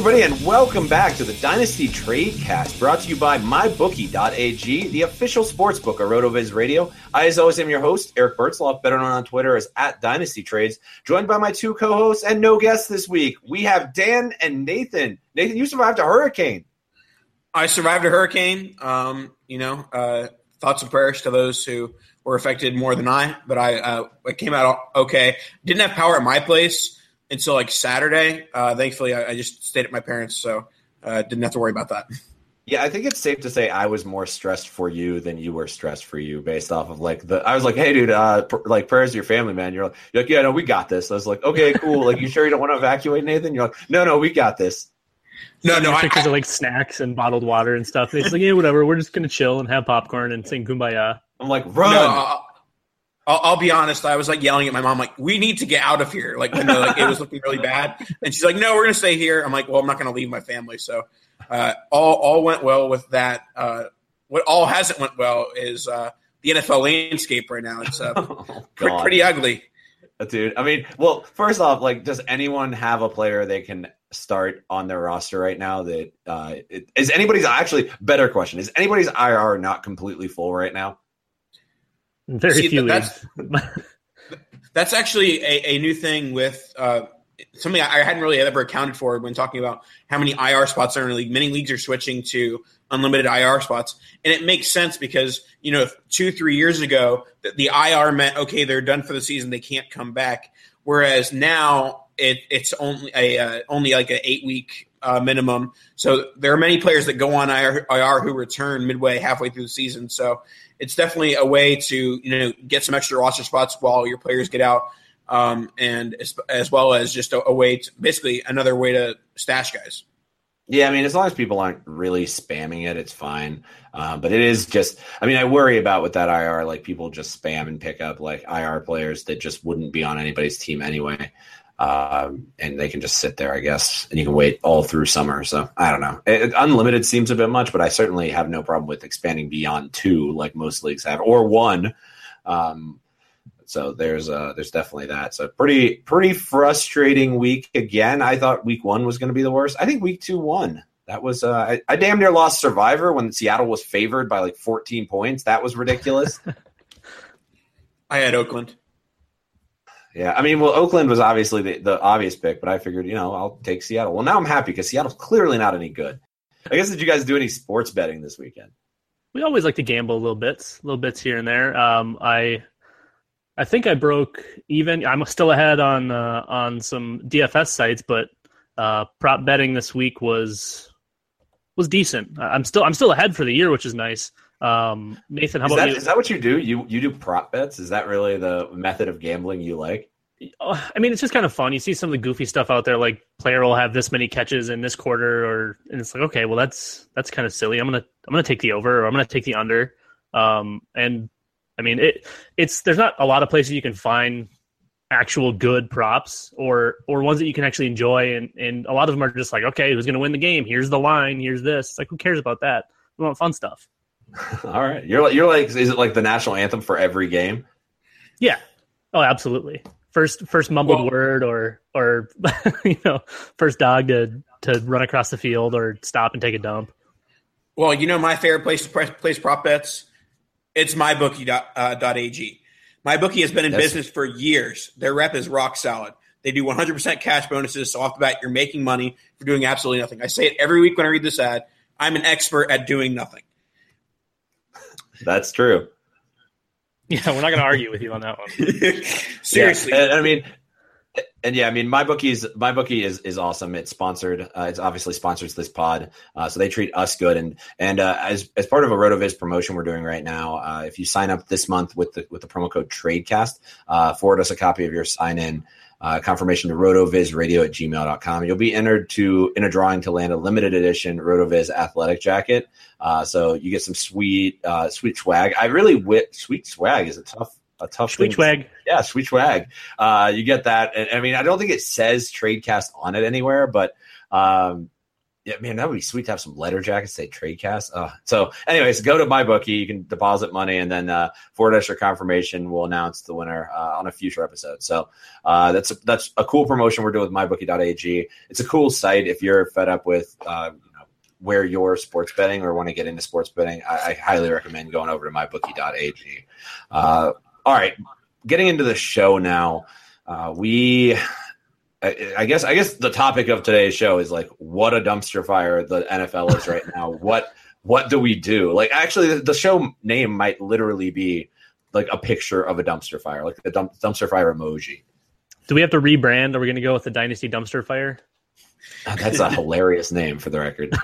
everybody, and welcome back to the Dynasty Tradecast, brought to you by MyBookie.ag, the official sports book of RotoViz Radio. I, as always, am your host, Eric Bertzloff, better known on Twitter as at Dynasty Trades, joined by my two co-hosts and no guests this week. We have Dan and Nathan. Nathan, you survived a hurricane. I survived a hurricane. Um, you know, uh, thoughts and prayers to those who were affected more than I, but I, uh, I came out okay. Didn't have power at my place until like Saturday. Uh, thankfully, I, I just stayed at my parents, so uh, didn't have to worry about that. Yeah, I think it's safe to say I was more stressed for you than you were stressed for you, based off of like the. I was like, "Hey, dude, uh, pr- like prayers to your family, man." You're like, you're like, "Yeah, no, we got this." I was like, "Okay, cool." like, you sure you don't want to evacuate, Nathan? You're like, "No, no, we got this." No, no, I, pictures of like snacks and bottled water and stuff. And it's like, yeah, whatever. We're just gonna chill and have popcorn and sing kumbaya. I'm like, run. no, I'll, I'll, be honest. I was like yelling at my mom, like, "We need to get out of here!" Like when the, like it was looking really bad, and she's like, "No, we're gonna stay here." I'm like, "Well, I'm not gonna leave my family." So, uh, all all went well with that. Uh, what all hasn't went well is uh, the NFL landscape right now. It's uh, Oh, pretty ugly. dude. I mean, well, first off, like, does anyone have a player they can start on their roster right now? That uh, it- is anybody's actually better question? Is anybody's IR not completely full right now? Very See, few that's- leagues. That's actually a, a new thing with uh, something I hadn't really ever accounted for when talking about how many IR spots are in the league. Many leagues are switching to unlimited IR spots, and it makes sense because you know two three years ago the, the IR meant okay they're done for the season they can't come back, whereas now it, it's only a uh, only like an eight week uh, minimum. So there are many players that go on IR, IR who return midway halfway through the season. So it's definitely a way to you know get some extra roster spots while your players get out, um, and as, as well as just a, a way to basically another way to stash guys. Yeah, I mean, as long as people aren't really spamming it, it's fine. Uh, but it is just, I mean, I worry about with that IR, like people just spam and pick up like IR players that just wouldn't be on anybody's team anyway. Um, and they can just sit there, I guess, and you can wait all through summer. So I don't know. It, unlimited seems a bit much, but I certainly have no problem with expanding beyond two, like most leagues have, or one. Um, so there's uh there's definitely that. So pretty pretty frustrating week again. I thought week one was going to be the worst. I think week two won. That was uh, I, I damn near lost Survivor when Seattle was favored by like 14 points. That was ridiculous. I had Oakland. Yeah, I mean, well, Oakland was obviously the, the obvious pick, but I figured, you know, I'll take Seattle. Well, now I'm happy because Seattle's clearly not any good. I guess did you guys do any sports betting this weekend? We always like to gamble a little bits, little bits here and there. Um, I I think I broke even. I'm still ahead on uh, on some DFS sites, but uh, prop betting this week was was decent. I'm still I'm still ahead for the year, which is nice. Um, Nathan, how is about that, you? Is that what you do? You you do prop bets? Is that really the method of gambling you like? Uh, I mean, it's just kind of fun. You see some of the goofy stuff out there, like player will have this many catches in this quarter, or and it's like, okay, well that's that's kind of silly. I'm gonna I'm gonna take the over, or I'm gonna take the under. Um, and I mean, it it's there's not a lot of places you can find actual good props or or ones that you can actually enjoy, and and a lot of them are just like, okay, who's gonna win the game? Here's the line. Here's this. It's like, who cares about that? We want fun stuff. All right, you're like you're like, is it like the national anthem for every game? Yeah. Oh, absolutely. First, first mumbled Well- word, or or you know, first dog to to run across the field or stop and take a dump. Well, you know my favorite place to place prop bets? It's mybookie.ag. Uh, MyBookie has been in Yes. business for years. Their rep is rock solid. They do 100% cash bonuses, so off the bat, you're making money for doing absolutely nothing. I say it every week when I read this ad. I'm an expert at doing nothing. That's true. Yeah, we're not going to argue with you on that one. Seriously. Yeah, and, I mean, and yeah, I mean, my bookies, my bookie is is awesome. It's sponsored. Uh, it's obviously sponsors this pod, uh, so they treat us good. And and uh, as as part of a Rotoviz promotion we're doing right now, uh, if you sign up this month with the with the promo code TradeCast, uh, forward us a copy of your sign in. Uh, confirmation to rotovizradio at gmail.com. You'll be entered to in a drawing to land a limited edition Rotoviz athletic jacket. Uh, so you get some sweet, uh, sweet swag. I really wit sweet swag is a tough, a tough Sweet thing. swag. Yeah, sweet swag. Uh, you get that. And, I mean, I don't think it says Tradecast on it anywhere, but um, yeah, man, that would be sweet to have some letter jackets say Tradecast. Uh, so, anyways, go to my bookie. You can deposit money, and then uh, forward us confirmation. We'll announce the winner uh, on a future episode. So uh, that's a, that's a cool promotion we're doing with mybookie.ag. It's a cool site if you're fed up with. Uh, where you're sports betting or want to get into sports betting, I, I highly recommend going over to mybookie.ag. Uh, all right, getting into the show now. Uh, we, I, I guess, I guess the topic of today's show is like what a dumpster fire the NFL is right now. what, what do we do? Like, actually, the, show name might literally be like a picture of a dumpster fire, like the dump, dumpster fire emoji. Do we have to rebrand? Are we going to go with the Dynasty Dumpster Fire? Oh, that's a hilarious name for the record.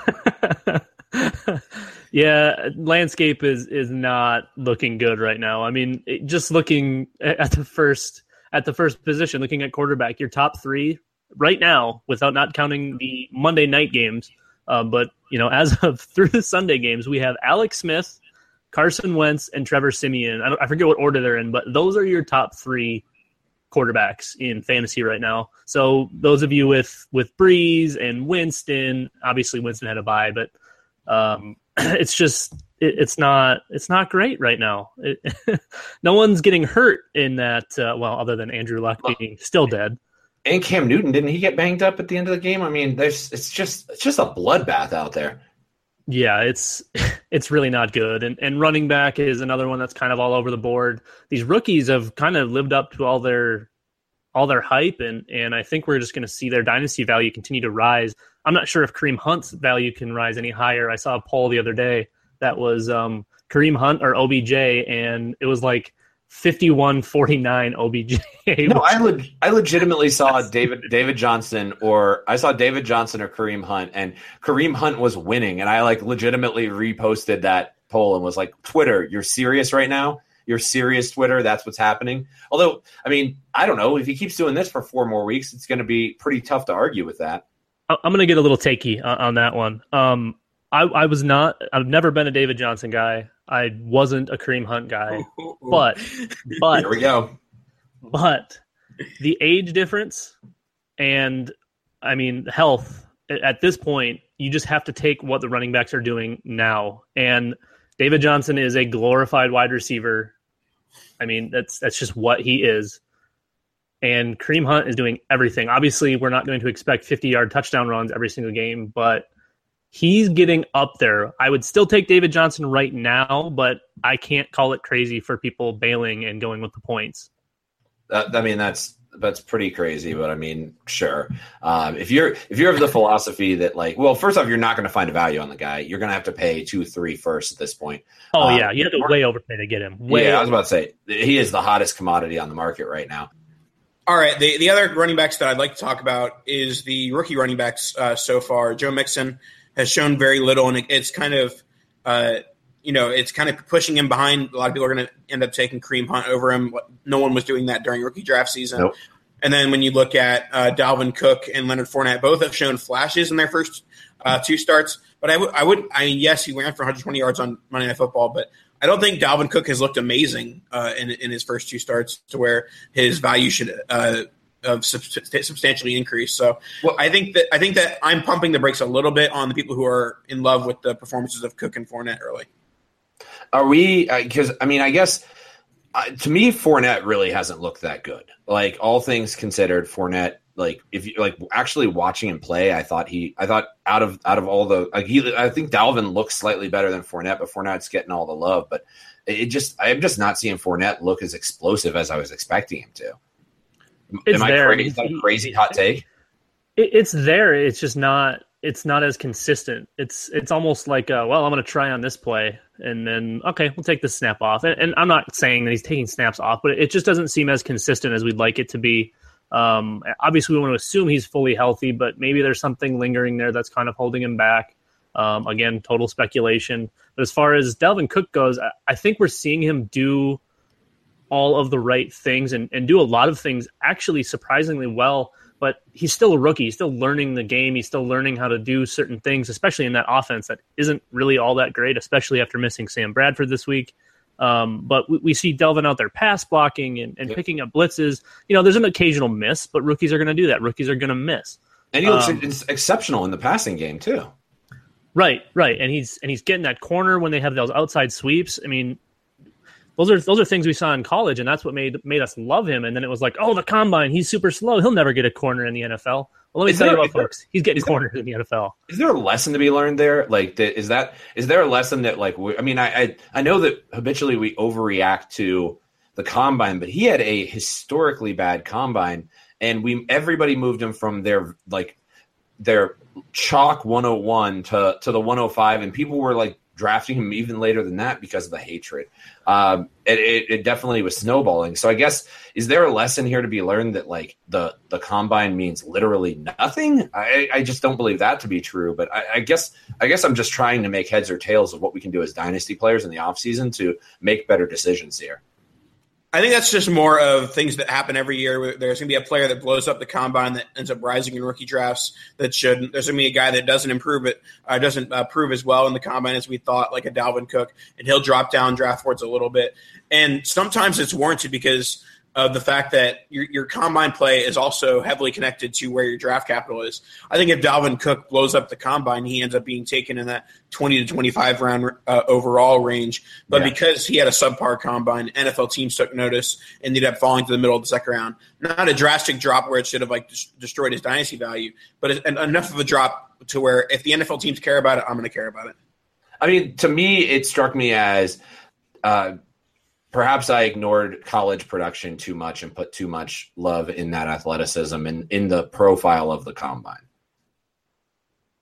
yeah, landscape is is not looking good right now. I mean, it- just looking at the first at the first position, looking at quarterback, your top three right now, without not counting the Monday night games. Uh, but you know, as of through the Sunday games, we have Alex Smith, Carson Wentz, and Trevor Siemian. I, I forget what order they're in, but those are your top three quarterbacks in fantasy right now. So those of you with with Brees and Winston, obviously Winston had a bye, but um, it's just it, it's not it's not great right now. It, no one's getting hurt in that. Uh, well, other than Andrew Luck being still dead. And Cam Newton didn't he get banged up at the end of the game? I mean, there's it's just it's just a bloodbath out there. Yeah, it's it's really not good. And and running back is another one that's kind of all over the board. These rookies have kind of lived up to all their all their hype and and I think we're just going to see their dynasty value continue to rise. I'm not sure if Kareem Hunt's value can rise any higher. I saw a poll the other day that was um, Kareem Hunt or OBJ and it was like 51-49 OBJ. No, I leg- I legitimately saw David David Johnson or I saw David Johnson or Kareem Hunt and Kareem Hunt was winning and I like legitimately reposted that poll and was like Twitter, you're serious right now? You're serious Twitter, that's what's happening. Although, I mean, I don't know, if he keeps doing this for four more weeks, it's going to be pretty tough to argue with that. I'm going to get a little takey on, on that one. Um, I, I was not. I've never been a David Johnson guy. I wasn't a Kareem Hunt guy. But but Here we go. but the age difference And I mean, health at this point, you just have to take what the running backs are doing now. And David Johnson is a glorified wide receiver. I mean, that's that's just what he is. And Kareem Hunt is doing everything. Obviously, we're not going to expect 50 yard touchdown runs every single game, but he's getting up there. I would still take David Johnson right now, but I can't call it crazy for people bailing and going with the points. Uh, I mean, that's that's pretty crazy, but I mean, sure. Um, if you're if you're of the philosophy that like, well, first off, you're not going to find a value on the guy. You're going to have to pay two, three first at this point. Oh um, yeah, you have to way overpay to get him. Way yeah, I was about to say he is the hottest commodity on the market right now. All right, the the other running backs that I'd like to talk about is the rookie running backs uh, so far. Joe Mixon has shown very little, and it's kind of. Uh, you know, it's kind of pushing him behind. A lot of people are going to end up taking Kareem Hunt over him. No one was doing that during rookie draft season. Nope. And then when you look at uh, Dalvin Cook and Leonard Fournette, both have shown flashes in their first uh, two starts. But I would, I would, I mean, yes, he ran for 120 yards on Monday Night Football, but I don't think Dalvin Cook has looked amazing uh, in, in his first two starts to where his value should uh, have substantially increased. So well, I think that I think that I'm pumping the brakes a little bit on the people who are in love with the performances of Cook and Fournette early. Are we? Because uh, I mean, I guess uh, to me, Fournette really hasn't looked that good. Like all things considered, Fournette, like if you like actually watching him play, I thought he, I thought out of out of all the, like he, I think Dalvin looks slightly better than Fournette, but Fournette's getting all the love. But it just, I'm just not seeing Fournette look as explosive as I was expecting him to. It's Am there. I crazy? Is that crazy hot take? It, it's there. It's just not it's not as consistent. It's it's almost like uh, well, I'm going to try on this play, and then okay, we'll take the snap off. And, and, I'm not saying that he's taking snaps off, but it just doesn't seem as consistent as we'd like it to be. Um, obviously, we want to assume he's fully healthy, but maybe there's something lingering there that's kind of holding him back. Um, again, total speculation. But as far as Dalvin Cook goes, I, I think we're seeing him do all of the right things and, and do a lot of things actually surprisingly well but he's still a rookie. He's still learning the game. He's still learning how to do certain things, especially in that offense that isn't really all that great, especially after missing Sam Bradford this week. Um, but we, we, see Dalvin out there pass blocking and, and yep. picking up blitzes. You know, there's an occasional miss, but rookies are going to do that. Rookies are going to miss. And he looks um, exceptional in the passing game too. Right, right, and he's and he's getting that corner when they have those outside sweeps. I mean, those are those are things we saw in college, and that's what made made us love him. And then it was like, oh, the combine, he's super slow. He'll never get a corner in the NFL. Well, let me is tell there, you what, folks, he's getting corners in the NFL. Is there a lesson to be learned there? Like, is that is there a lesson that like I mean, I, I I know that habitually we overreact to the combine, but he had a historically bad combine, and we everybody moved him from their like their chalk 101 to to the 105, and people were like drafting him even later than that because of the hatred. Um, it, it, it, definitely was snowballing. So I guess is there a lesson here to be learned that like the the combine means literally nothing? I, I just don't believe that to be true. But I, I, guess I guess I'm just trying to make heads or tails of what we can do as dynasty players in the offseason to make better decisions here. I think that's just more of things that happen every year. There's going to be a player that blows up the combine that ends up rising in rookie drafts that should. There's going to be a guy that doesn't improve it, uh, doesn't uh, prove as well in the combine as we thought, like a Dalvin Cook, and he'll drop down draft boards a little bit. And sometimes it's warranted because of the fact that your, your combine play is also heavily connected to where your draft capital is. I think if Dalvin Cook blows up the combine, he ends up being taken in that 20 to 25 round uh, overall range. But yeah. because he had a subpar combine, NFL teams took notice and ended up falling to the middle of the second round. Not a drastic drop where it should have like destroyed his dynasty value, but enough of a drop to where if the NFL teams care about it, I'm going to care about it. I mean, to me, it struck me as uh, perhaps I ignored college production too much and put too much love in that athleticism and in the profile of the combine.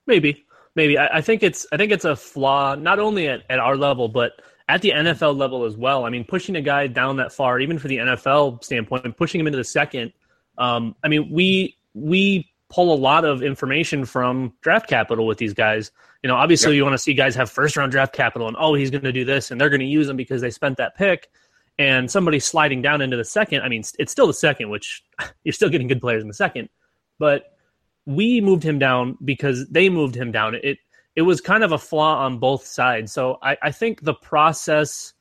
Maybe, maybe. I, I, think it's I think it's a flaw not only at, at our level but at the NFL level as well. I mean, pushing a guy down that far, even for the NFL standpoint, pushing him into the second. Um, I mean, we we pull a lot of information from draft capital with these guys. You know, obviously yep. you want to see guys have first round draft capital and oh, he's going to do this and they're going to use him because they spent that pick and somebody sliding down into the second, I mean, it's still the second, which you're still getting good players in the second, but we moved him down because they moved him down. It it was kind of a flaw on both sides. So I, I think the process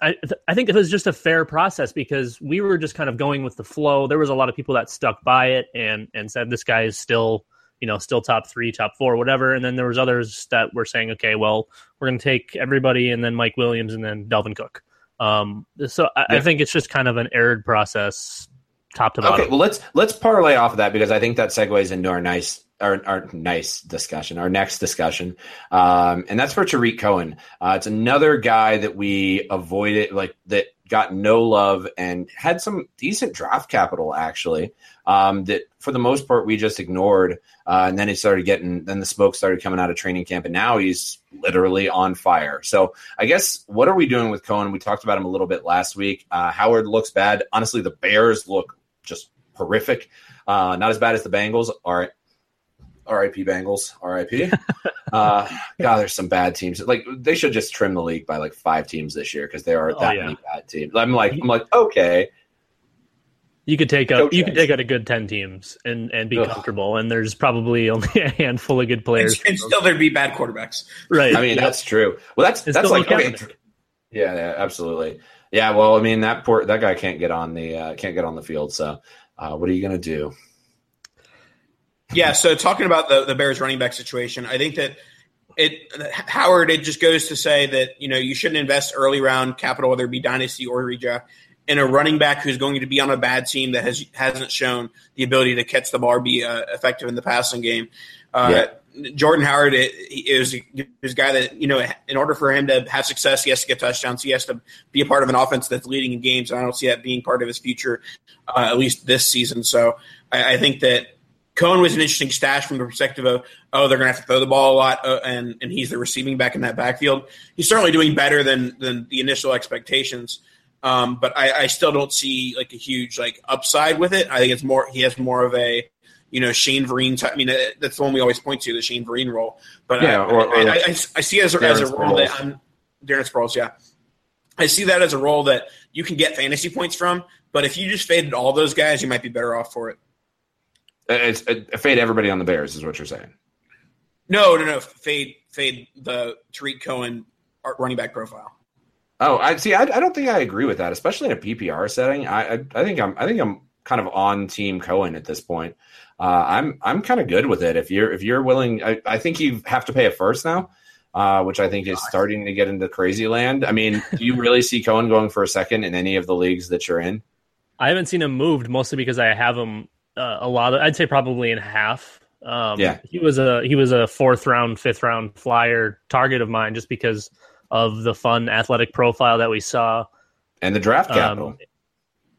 I I think it was just a fair process because we were just kind of going with the flow. There was a lot of people that stuck by it and and said this guy is still you know still top three, top four, whatever. And then there was others that were saying, okay, well we're going to take everybody and then Mike Williams and then Dalvin Cook. Um, so I, Yeah. I think it's just kind of an arid process, top to bottom. Okay, well let's let's parlay off of that because I think that segues into our nice our, our nice discussion, our next discussion, um, and that's for Tarik Cohen. Uh, it's another guy that we avoided, like that got no love and had some decent draft capital actually. Um, that for the most part we just ignored, uh, and then he started getting, then the smoke started coming out of training camp, and now he's literally on fire. So I guess what are we doing with Cohen? We talked about him a little bit last week. Uh, Howard looks bad. Honestly, the Bears look just horrific. Uh, not as bad as the Bengals. Are RIP Bengals. RIP. uh, God, there's some bad teams. Like they should just trim the league by like five teams this year because there are Oh, that yeah. many bad teams. I'm like, I'm like, okay, You could take Go out you could take out a good ten teams and and be Ugh. comfortable. And there's probably only a handful of good players. and still there'd be bad quarterbacks. right. I mean, Yep. that's true. Well, that's It's that's like okay. Yeah, yeah, absolutely. Yeah, well, I mean that poor that guy can't get on the uh, can't get on the field. So, uh, what are you gonna do? Yeah, so talking about the, the Bears running back situation, I think that it Howard, it just goes to say that, you know, you shouldn't invest early round capital, whether it be dynasty or redraft, in a running back who's going to be on a bad team that has hasn't shown the ability to catch the ball be uh, effective in the passing game. Uh, Jordan Howard is is a guy that you know in order for him to have success, he has to get touchdowns. He has to be a part of an offense that's leading in games. And I don't see that being part of his future, uh, at least this season. So I, I think that Cohen was an interesting stash from the perspective of oh they're going to have to throw the ball a lot, uh, and and he's the receiving back in that backfield. He's certainly doing better than than the initial expectations. Um, but I, I still don't see like a huge like upside with it. I think it's more he has more of a you know Shane Vereen. Type, I mean uh, that's the one we always point to the Shane Vereen role. But Yeah, I, or- or I, I, see it as, a- as a role that I'm Darren Sproles. Yeah, I see that as a role that you can get fantasy points from. But if you just faded all those guys, you might be better off for it. It's it, fade everybody on the Bears is what you're saying. No, no, no. Fade, fade the Tarik Cohen running back profile. Oh, I see. I, I don't think I agree with that, especially in a PPR setting. I, I I think I'm I think I'm kind of on Team Cohen at this point. Uh, I'm I'm kind of good with it. If you're if you're willing, I, I think you have to pay a first now, uh, which I think is starting to get into crazy land. I mean, do you really see Cohen going for a second in any of the leagues that you're in? I haven't seen him moved mostly because I have him uh, a lot. Of, I'd say probably in half. Um, Yeah. he was a he was a fourth round, fifth round flyer target of mine just because of the fun athletic profile that we saw. And the draft Um, capital.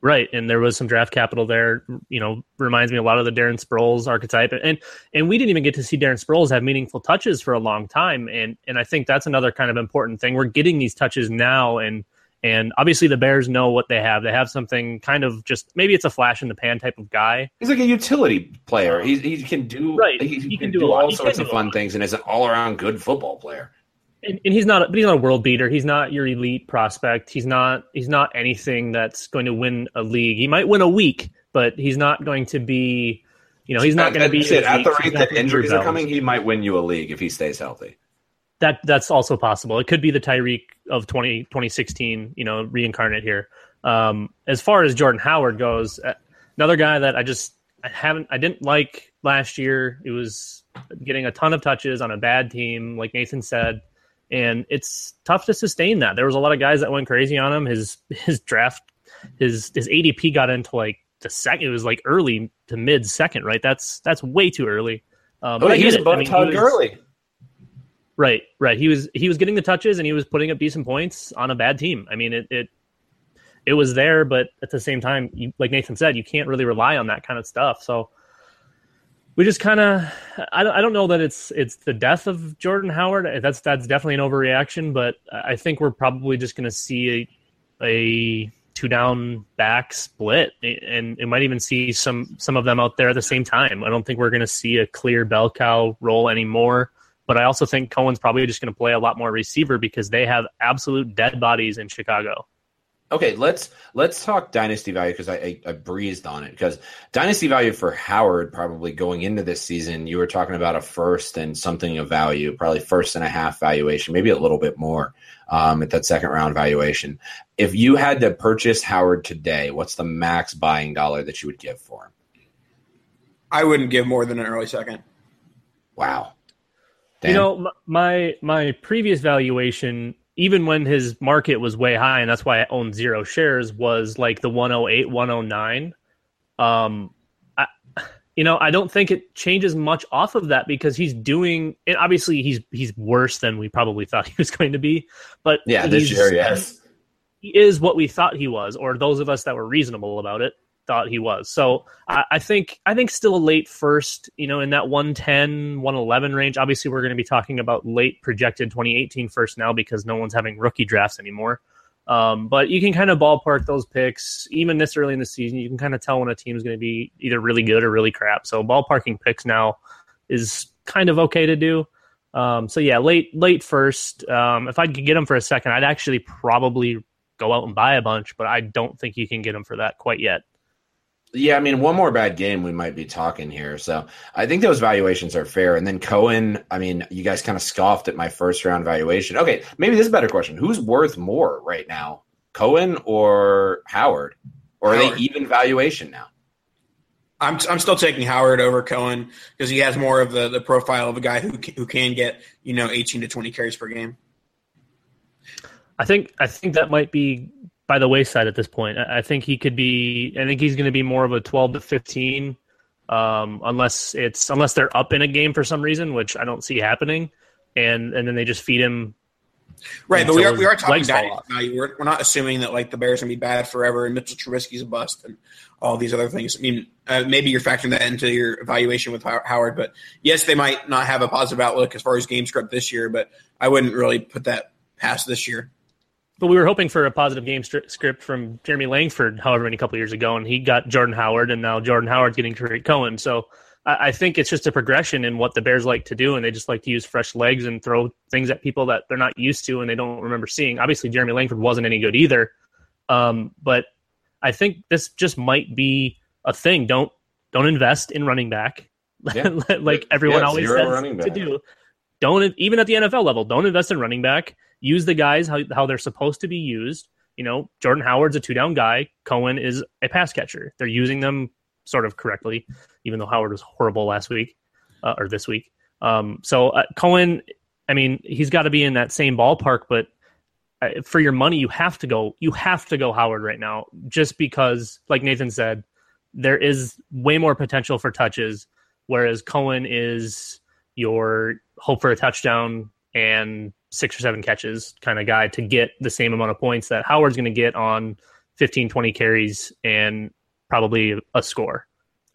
Right, and there was some draft capital there. You know, reminds me a lot of the Darren Sproles archetype, and and we didn't even get to see Darren Sproles have meaningful touches for a long time, and and I think that's another kind of important thing. We're getting these touches now, and and obviously the Bears know what they have. They have something kind of just maybe it's a flash in the pan type of guy. He's like a utility player. He, he can do Right. He, He can, can do do, all sorts of fun things, and is an all around good football player. and, and he's not a, but he's not a world beater he's not your elite prospect he's not he's not anything that's going to win a league he might win a week but he's not going to be you know he's not going to be at the rate that injuries are coming. He might win you a league if he stays healthy. That that's also possible it could be the tyreek of 20, 2016 you know reincarnate here um, as far as jordan howard goes uh, another guy that i just i haven't i didn't like last year it was getting a ton of touches on a bad team like nathan said and it's tough to sustain that. There was a lot of guys that went crazy on him. His his draft, his his ADP got into like the second. It was like early to mid second, right? That's that's way too early. Um, but Oh, he get was above I mean, he Todd Gurley. Right, right. He was he was getting the touches and he was putting up decent points on a bad team. I mean, it it, it was there, but at the same time, you, like Nathan said, you can't really rely on that kind of stuff. So we just kind of I, don't- I don't know that it's it's the death of Jordan Howard. That's that's definitely an overreaction, but I think we're probably just going to see a, a two down back split, and it might even see some some of them out there at the same time. I don't think we're going to see a clear bell cow role anymore. But I also think Cohen's probably just going to play a lot more receiver because they have absolute dead bodies in Chicago. Okay, let's let's talk dynasty value because I, I, I breezed on it because dynasty value for Howard probably going into this season you were talking about a first and something of value probably first and a half valuation maybe a little bit more um, at that second round valuation. If you had to purchase Howard today, what's the max buying dollar that you would give for him? I wouldn't give more than an early second. Wow. Dan? You know, my my previous valuation even when his market was way high, and that's why I owned zero shares, was like the 108, 109. Um, I, you know, I don't think it changes much off of that because he's doing. And obviously, he's he's worse than we probably thought he was going to be. But yeah, this year, yes, he is what we thought he was, or those of us that were reasonable about it thought he was. So I, I, think I think still a late first, you know, in that 110, 111 range. Obviously, we're going to be talking about late projected 2018 first now because no one's having rookie drafts anymore. Um, but you can kind of ballpark those picks even this early in the season. You can kind of tell when a team is going to be either really good or really crap. So ballparking picks now is kind of okay to do. Um, so yeah, late late first. Um, if I could get them for a second, I'd actually probably go out and buy a bunch, but I don't think you can get them for that quite yet. Yeah, I mean, one more bad game, we might be talking here. So I think those valuations are fair. And then Cohen, I mean, you guys kind of scoffed at my first round valuation. Okay, maybe this is a better question. Who's worth more right now, Cohen or Howard? Or Howard. are they even valuation now? I'm, I'm still taking Howard over Cohen because he has more of the, the profile of a guy who who can get you know 18 to 20 carries per game. I think I think that might be by the wayside at this point. I think he could be. I think he's going to be more of a twelve to fifteen, um, unless it's unless they're up in a game for some reason, which I don't see happening, and and then they just feed him. Right, but we are we are talking value. We're, we're not assuming that like the Bears are gonna be bad forever and Mitchell Trubisky's a bust and all these other things. I mean, uh, maybe you're factoring that into your evaluation with Howard, but yes, they might not have a positive outlook as far as game script this year, but I wouldn't really put that past this year. But we were hoping for a positive game st- script from Jeremy Langford, however many couple years ago, and he got Jordan Howard, and now Jordan Howard's getting Tarik Cohen. So I-, I think it's just a progression in what the Bears like to do, and they just like to use fresh legs and throw things at people that they're not used to and they don't remember seeing. Obviously, Jeremy Langford wasn't any good either, um, but I think this just might be a thing. Don't don't invest in running back, yeah. like everyone yeah, always says to do. Don't even at the NFL level, don't invest in running back use the guys how, how they're supposed to be used. You know, Jordan Howard's a two down guy. Cohen is a pass catcher. They're using them sort of correctly, even though Howard was horrible last week uh, or this week. Um, so uh, Cohen, I mean, he's got to be in that same ballpark, but uh, for your money, you have to go. You have to go Howard right now, just because, like Nathan said, there is way more potential for touches, whereas Cohen is your hope for a touchdown and six or seven catches kind of guy to get the same amount of points that Howard's going to get on 15, 20 carries and probably a score.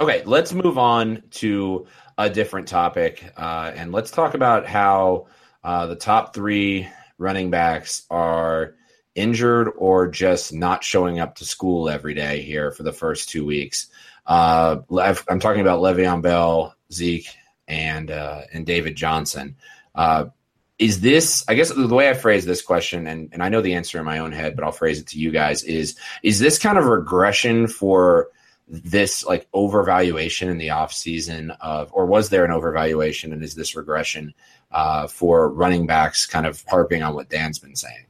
Okay, let's move on to a different topic. Uh, and let's talk about how uh, the top three running backs are injured or just not showing up to school every day here for the first two weeks. Uh, I'm talking about Le'Veon Bell, Zeke, and uh, and David Johnson. Uh, is this i guess the way i phrase this question and, and i know the answer in my own head but i'll phrase it to you guys is is this kind of regression for this like overvaluation in the off season of or was there an overvaluation and is this regression uh, for running backs kind of harping on what dan's been saying?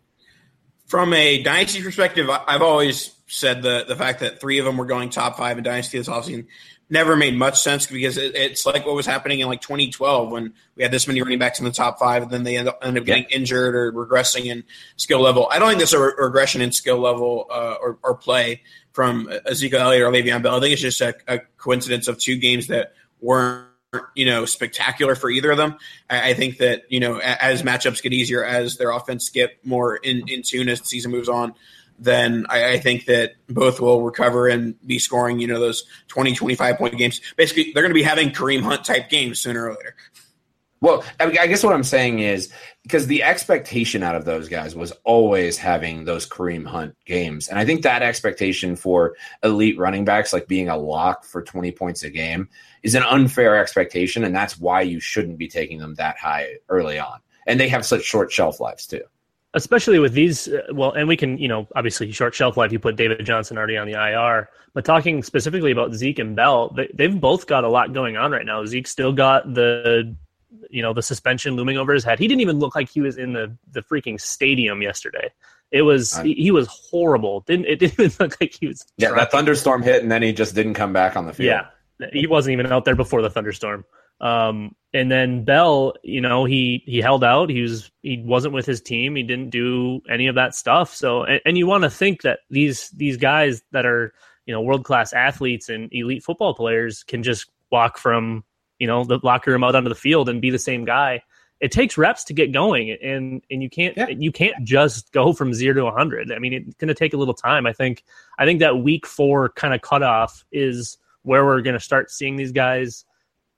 From a dynasty perspective i've always said the the fact that three of them were going top five in dynasty this offseason never made much sense because it, it's like what was happening in like 2012 when we had this many running backs in the top five and then they end up, end up getting yeah. injured or regressing in skill level. I don't think there's a re- regression in skill level uh, or, or, play from Ezekiel Elliott or Le'Veon Bell. I think it's just a, a, coincidence of two games that weren't you know spectacular for either of them. I, I, think that you know as matchups get easier, as their offense get more in, in tune as the season moves on, then I, I, think that both will recover and be scoring, you know, those 20, 25 point games. Basically, they're going to be having Kareem Hunt type games sooner or later. Well, I guess what I'm saying is because the expectation out of those guys was always having those Kareem Hunt games. And I think that expectation for elite running backs, like being a lock for 20 points a game, is an unfair expectation. And that's why you shouldn't be taking them that high early on. And they have such short shelf lives, too. Especially with these. Uh, well, and we can, you know, obviously short shelf life. You put David Johnson already on the IR, but talking specifically about Zeke and Bell, they, they've both got a lot going on right now. Zeke still got the, you know, the suspension looming over his head. He didn't even look like he was in the the freaking stadium yesterday. It was he, he, was horrible. Didn't it? Didn't even look like he was. Yeah, that thunderstorm hit, and then he just didn't come back on the field. Yeah, he wasn't even out there before the thunderstorm. Um, and then Bell, you know, he he held out. He was he wasn't with his team. He didn't do any of that stuff. So, and, and you want to think that these these guys that are you know world class athletes and elite football players can just walk from you know the locker room out onto the field and be the same guy. It takes reps to get going, and and you can't yeah. you can't just go from zero to hundred. I mean, it's going to take a little time. I think I think that week four kind of cutoff is where we're going to start seeing these guys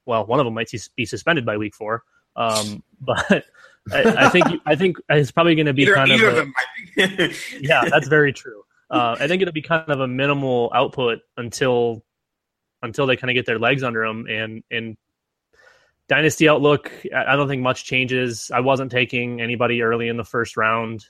well, one of them might be suspended by week four. Um, but I, I, think I think it's probably going to be either, kind either of, a, of them yeah, that's very true. Uh, I think it'll be kind of a minimal output until until they kind of get their legs under them and and dynasty outlook. I don't think much changes. I wasn't taking anybody early in the first round.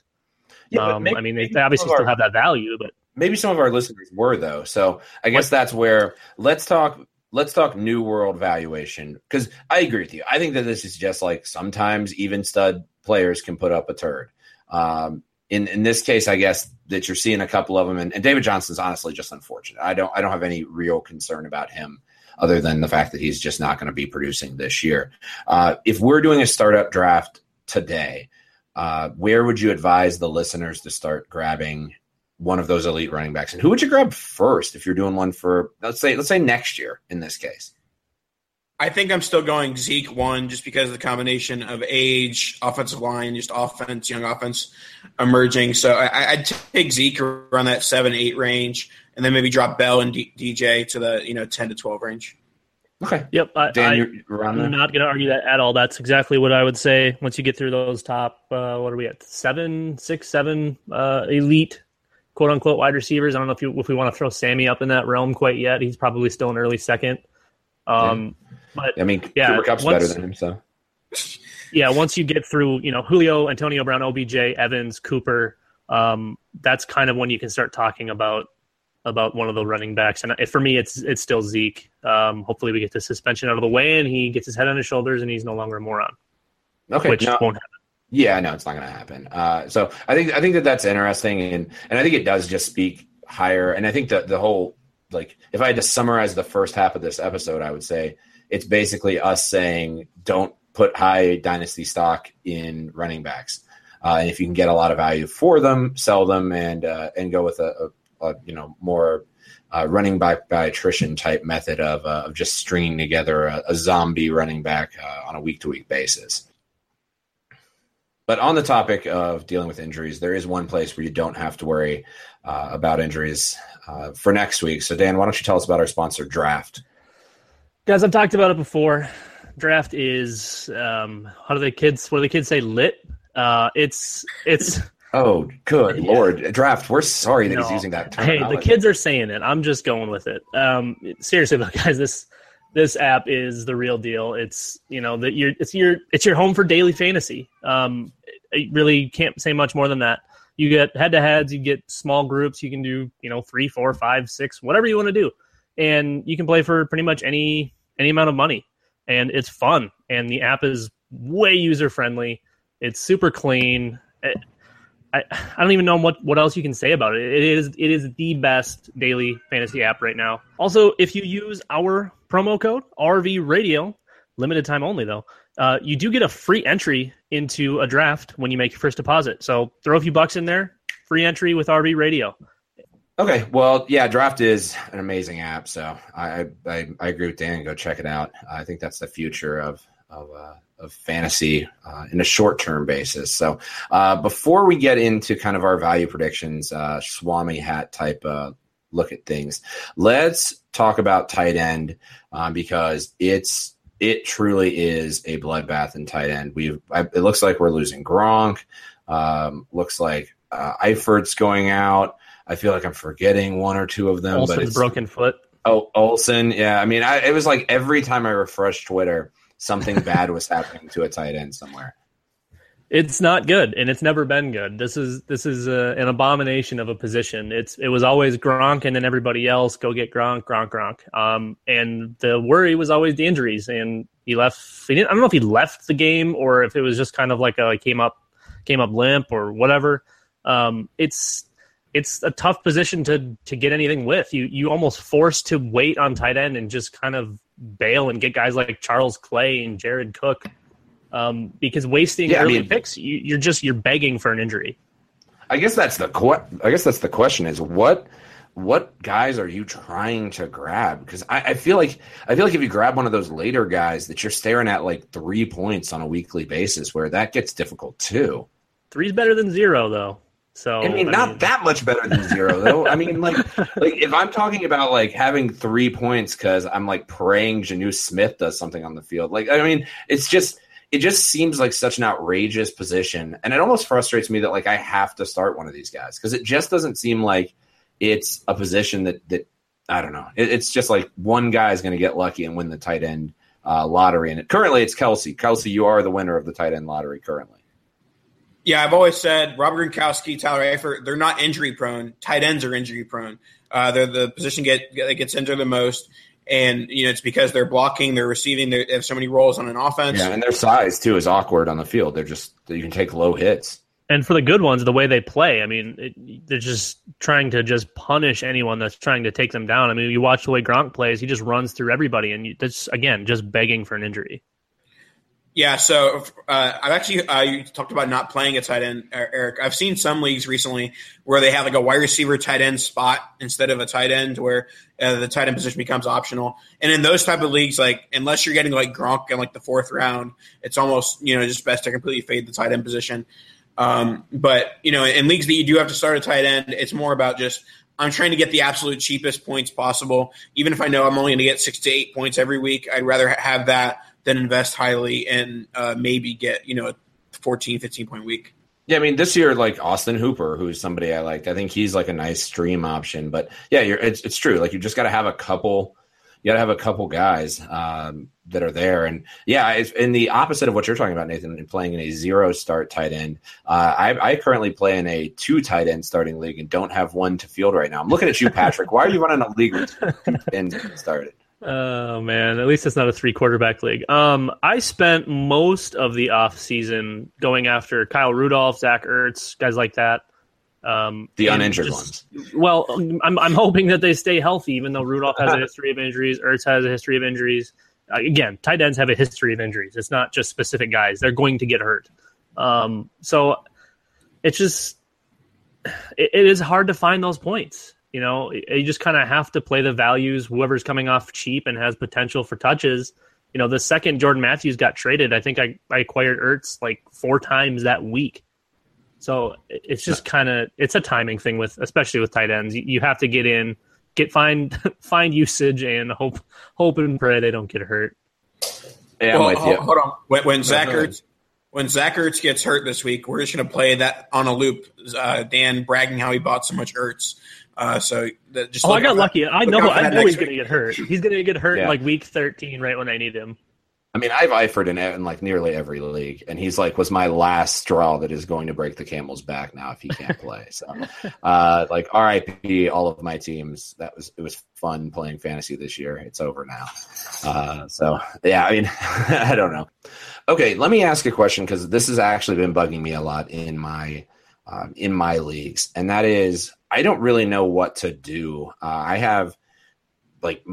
Yeah, um, maybe, I mean, they, they obviously still have that value, but maybe some of our listeners were though. So I guess that's where let's talk let's talk new world valuation because I agree with you. I think that this is just like sometimes even stud players can put up a turd. Um, in in this case, I guess that you're seeing a couple of them, and, and David Johnson's honestly just unfortunate. I don't I don't have any real concern about him other than the fact that he's just not going to be producing this year. Uh, if we're doing a startup draft today, uh, where would you advise the listeners to start grabbing one of those elite running backs. And who would you grab first if you're doing one for let's say let's say next year in this case? I think I'm still going Zeke one just because of the combination of age, offensive line, just offense, young offense emerging. So I, would take Zeke around that seven, eight range, and then maybe drop Bell and D- DJ to the you know ten to twelve range. Okay. Yep. I, Dan, you're, I'm not going to argue that at all. That's exactly what I would say. Once you get through those top, uh, what are we at? Seven, six, seven uh, elite quote unquote wide receivers. I don't know if you if we want to throw Sammy up in that realm quite yet. He's probably still an early second. Um, yeah. but I mean, yeah, Cooper once, better than him, so. Yeah, once you get through, you know, Julio, Antonio Brown, OBJ, Evans, Cooper, um, that's kind of when you can start talking about about one of the running backs. And for me, it's it's still Zeke. Um, hopefully, we get the suspension out of the way and he gets his head on his shoulders and he's no longer a moron. Okay, which no, won't happen. Yeah, no, it's not going to happen. Uh, so I think I think that that's interesting, and and I think it does just speak higher. And I think that the whole like if I had to summarize the first half of this episode, I would say it's basically us saying don't put high dynasty stock in running backs, uh, and if you can get a lot of value for them, sell them and uh, and go with a, a, a you know more uh, running back by attrition type method of, uh, of just stringing together a, a zombie running back uh, on a week to week basis. But on the topic of dealing with injuries, there is one place where you don't have to worry uh, about injuries uh, for next week. So, Dan, why don't you tell us about our sponsor, Draft? Guys, I've talked about it before. Draft is um, how do the kids? What do the kids say? Lit. Uh, it's it's. Oh, good yeah. lord! Draft. We're sorry that no. he's using that term. Hey, the kids are saying it. I'm just going with it. Um, seriously, though, guys, this this app is the real deal. It's you know that you're it's your it's your home for daily fantasy. Um, I really can't say much more than that. You get head to heads, you get small groups, you can do, you know, three, four, five, six, whatever you want to do. And you can play for pretty much any any amount of money. And it's fun. And the app is way user friendly. It's super clean. It, I, I don't even know what, what else you can say about it. It is it is the best daily fantasy app right now. Also, if you use our promo code RV Radio, limited time only though, uh, you do get a free entry into a draft when you make your first deposit. So throw a few bucks in there, free entry with RV Radio. Okay, well, yeah, Draft is an amazing app, so I I, I agree with Dan. Go check it out. I think that's the future of of, uh, of fantasy uh, in a short term basis. So uh, before we get into kind of our value predictions, uh, Swami hat type uh, look at things, let's talk about tight end um, because it's it truly is a bloodbath in tight end. We've it looks like we're losing Gronk. Um, looks like uh, Eifert's going out. I feel like I'm forgetting one or two of them. Olsen's but it's broken foot. Oh, Olsen. Yeah, I mean, I, it was like every time I refreshed Twitter, something bad was happening to a tight end somewhere. It's not good, and it's never been good. This is this is a, an abomination of a position. It's it was always Gronk and then everybody else go get Gronk, Gronk, Gronk. Um, and the worry was always the injuries, and he left. He didn't, I don't know if he left the game or if it was just kind of like a came up came up limp or whatever. Um, it's it's a tough position to to get anything with. You you almost forced to wait on tight end and just kind of bail and get guys like Charles Clay and Jared Cook um, because wasting Yeah, I early mean- picks, you, you're just you're begging for an injury. I guess that's the que- I guess that's the question is what what guys are you trying to grab? Because I, I feel like I feel like if you grab one of those later guys that you're staring at like three points on a weekly basis, where that gets difficult too. Three's better than zero, though. So I mean, not that much better than zero, though. I mean, like, like if I'm talking about like having three points because I'm like praying Jonnu Smith does something on the field, like, I mean, it's just it just seems like such an outrageous position, and it almost frustrates me that like I have to start one of these guys because it just doesn't seem like it's a position that that I don't know. It, it's just like one guy is going to get lucky and win the tight end uh, lottery, and it, currently it's Kelce. Kelce, you are the winner of the tight end lottery currently. Yeah, I've always said Robert Gronkowski, Tyler Eifert, they're not injury prone. Tight ends are injury prone. Uh, they're the position get that gets injured the most, and you know it's because they're blocking, they're receiving, they have so many roles on an offense. Yeah, and their size too is awkward on the field. They're just you can take low hits. and for the good ones, the way they play, I mean, it, they're just trying to just punish anyone that's trying to take them down. I mean, you watch the way Gronk plays; he just runs through everybody, and you, that's again just begging for an injury. Yeah, so uh, I've actually uh, you talked about not playing a tight end, Er- Eric. I've seen some leagues recently where they have like a wide receiver tight end spot instead of a tight end, where uh, the tight end position becomes optional. And in those type of leagues, like unless you're getting like Gronk in like the fourth round, it's almost you know just best to completely fade the tight end position. Um, but you know, in leagues that you do have to start a tight end, it's more about just I'm trying to get the absolute cheapest points possible. Even if I know I'm only going to get six to eight points every week, I'd rather have that than invest highly and uh, maybe get you know a 14, 15 point week. Yeah, I mean this year, like Austin Hooper, who's somebody I like. I think he's like a nice stream option. But yeah, it's it's true. Like you just got to have a couple. You got to have a couple guys um, that are there, and yeah, in the opposite of what you're talking about, Nathan. In playing in a zero start tight end, uh, I, I currently play in a two tight end starting league and don't have one to field right now. I'm looking at you, Patrick. Why are you running a league with ends started? Oh man, at least it's not a three quarterback league. Um, I spent most of the off season going after Kyle Rudolph, Zach Ertz, guys like that. Um, The uninjured just- ones. Well, I'm I'm hoping that they stay healthy, even though Rudolph has a history of injuries, Ertz has a history of injuries. Uh, again, tight ends have a history of injuries. It's not just specific guys; they're going to get hurt. Um, so it's just it, it is hard to find those points. You know, you just kind of have to play the values. Whoever's coming off cheap and has potential for touches. You know, the second Jordan Matthews got traded, I think I, I acquired Ertz like four times that week. So it's just kind of it's a timing thing with especially with tight ends. You, you have to get in, get find find usage, and hope hope and pray they don't get hurt. Yeah, I'm Well, with hold, you. hold on. When, when Zach. Ertz, when Zach Ertz gets hurt this week, we're just going to play that on a loop. Uh, Dan bragging how he bought so much Ertz. Uh, so that, just Oh, I got out for- lucky. I know I that know he's going to get hurt. He's going to get hurt Yeah. in like week 13, right when I need him. I mean, I've Eifert in, in like nearly every league, and he's like was my last straw that is going to break the camel's back now if he can't play. So, uh, like RIP, all of my teams. That was it was fun playing fantasy this year. It's over now. Uh, so yeah, I mean, I don't know. Okay, let me ask a question because this has actually been bugging me a lot in my um, in my leagues, and that is I don't really know what to do. Uh, I have like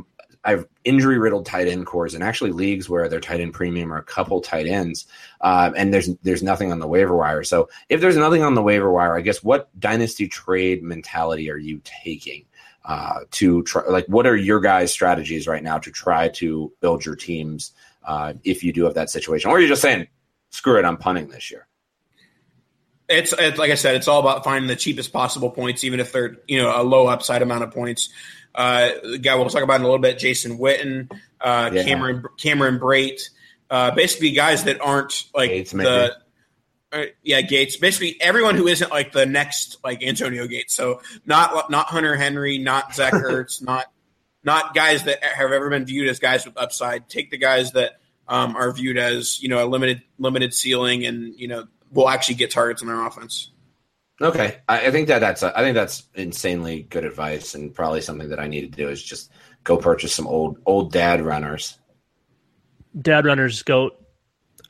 I have injury riddled tight end cores and actually leagues where their tight end premium are a couple tight ends, um, and there's there's nothing on the waiver wire. So if there's nothing on the waiver wire, I guess what dynasty trade mentality are you taking uh, to try? Like, what are your guys' strategies right now to try to build your teams uh, if you do have that situation, or are you're just saying, screw it, I'm punting this year. It's, it's like I said, it's all about finding the cheapest possible points, even if they're you know a low upside amount of points. Uh, the guy we'll talk about in a little bit, Jason Witten, uh, Yeah. Cameron Cameron Brate, uh, basically guys that aren't like Gates, the uh, yeah Gates, basically everyone who isn't like the next like Antonio Gates. So not not Hunter Henry, not Zach Ertz, not not guys that have ever been viewed as guys with upside. Take the guys that um, are viewed as you know a limited limited ceiling and you know will actually get targets in their offense. Okay, I, I think that that's I think that's insanely good advice, and probably something that I need to do is just go purchase some old old dad runners. Dad runners goat.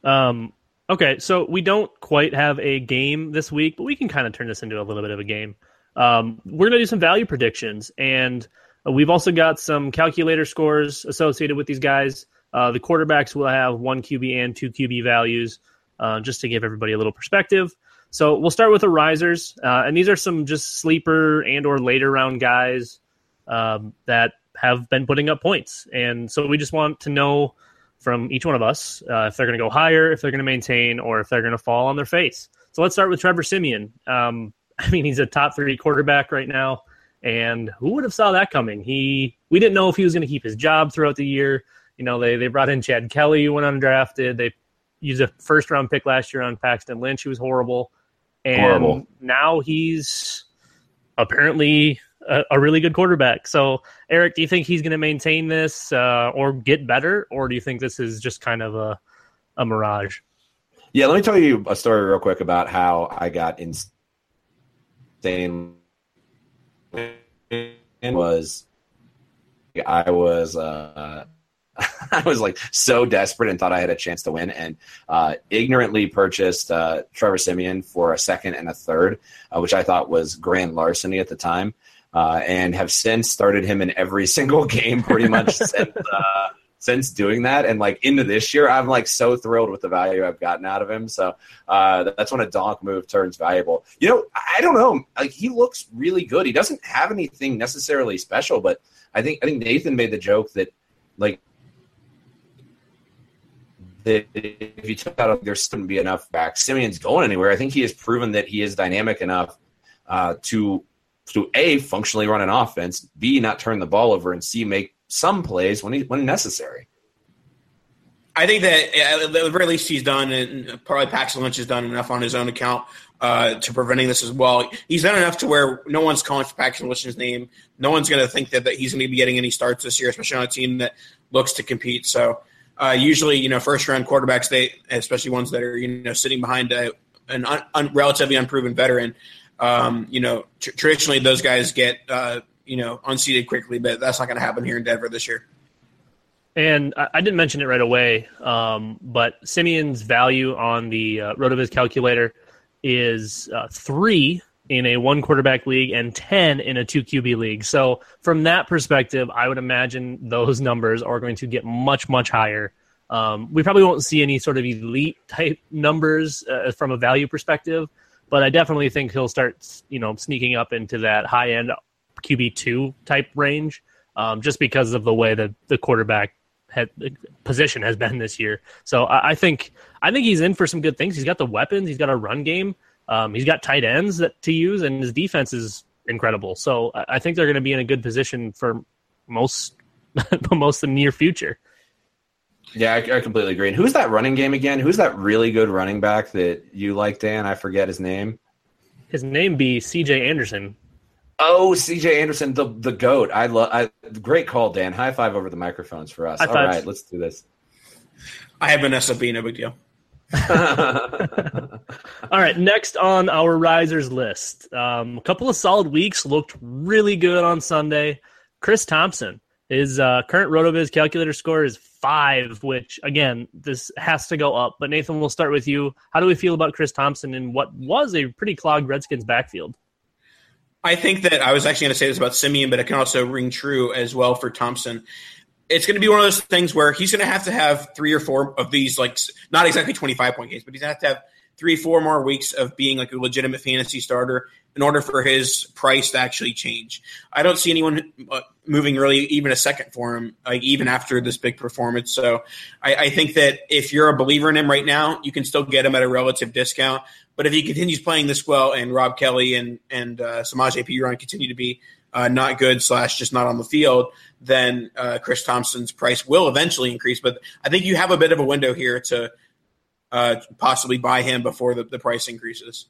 Um, okay, so we don't quite have a game this week, but we can kind of turn this into a little bit of a game. Um, we're going to do some value predictions, and we've also got some calculator scores associated with these guys. Uh, the quarterbacks will have one QB and two QB values, uh, just to give everybody a little perspective. So we'll start with the risers, uh, and these are some just sleeper and or later round guys um, that have been putting up points, and so we just want to know from each one of us uh, if they're going to go higher, if they're going to maintain, or if they're going to fall on their face. So let's start with Trevor Siemian. Um, I mean, he's a top three quarterback right now, and who would have saw that coming? He we didn't know if he was going to keep his job throughout the year. You know, they they brought in Chad Kelly, who went undrafted. They used a first round pick last year on Paxton Lynch, who was horrible, and Horrible. now he's apparently a, a really good quarterback. So, Eric, do you think he's going to maintain this uh, or get better, or do you think this is just kind of a a mirage? Yeah, let me tell you a story real quick about how I got insane. Was I was uh, I was like so desperate and thought I had a chance to win, and uh, ignorantly purchased uh, Trevor Siemian for a second and a third, uh, which I thought was grand larceny at the time, uh, and have since started him in every single game pretty much since uh, since doing that. And like into this year, I'm like so thrilled with the value I've gotten out of him. So uh, that's when a donk move turns valuable. You know, I don't know, like he looks really good. He doesn't have anything necessarily special, but I think I think Nathan made the joke that like that if you took out, there shouldn't be enough back. Siemian's going anywhere. I think he has proven that he is dynamic enough uh, to to a functionally run an offense, b not turn the ball over, and c make some plays when he, when necessary. I think that uh, at the very least he's done, and probably Paxton Lynch has done enough on his own account uh, to preventing this as well. He's done enough to where no one's calling for Paxton Lynch's name. No one's going to think that, that he's going to be getting any starts this year, especially on a team that looks to compete. So uh, usually, you know, first round quarterbacks, they especially ones that are you know sitting behind a, an un, un, relatively unproven veteran. Um, you know, tr- traditionally those guys get uh, you know unseated quickly, but that's not going to happen here in Denver this year. And I, I didn't mention it right away, um, but Siemian's value on the uh, RotoViz calculator is uh, three in a one quarterback league and 10 in a two QB league. So, from that perspective, I would imagine those numbers are going to get much, much higher. Um, we probably won't see any sort of elite type numbers uh, from a value perspective, but I definitely think he'll start, you know, sneaking up into that high end QB two type range, um, just because of the way that the quarterback had, position has been this year. So I, I think I think he's in for some good things. He's got the weapons. He's got a run game. Um, he's got tight ends that to use, and his defense is incredible. So I, I think they're going to be in a good position for most most of the near future. Yeah, I, I completely agree. And who's that running game again? Who's that really good running back that you like, Dan? I forget his name. His name be C.J. Anderson. Oh, C.J. Anderson, the the goat. I love. I great call, Dan. High five over the microphones for us. High All fives. right, let's do this. I have Vanessa B, no big deal. All right, next on our risers list, um, a couple of solid weeks looked really good on Sunday. Chris Thompson, his uh, current Rotoviz calculator score is five, which again, this has to go up. But Nathan, we'll start with you. How do we feel about Chris Thompson in what was a pretty clogged Redskins backfield? I think that I was actually going to say this about Siemian, but it can also ring true as well for Thompson. It's going to be one of those things where he's going to have to have three or four of these, like not exactly 25 point games, but he's going to have to have three, four more weeks of being like a legitimate fantasy starter in order for his price to actually change. I don't see anyone uh, moving really even a second for him, like even after this big performance. So I, I think that if you're a believer in him right now, you can still get him at a relative discount. But if he continues playing this well, and Rob Kelley and and uh, Samaje Perine continue to be uh, not good slash just not on the field, then uh, Chris Thompson's price will eventually increase. But I think you have a bit of a window here to uh, possibly buy him before the, the price increases.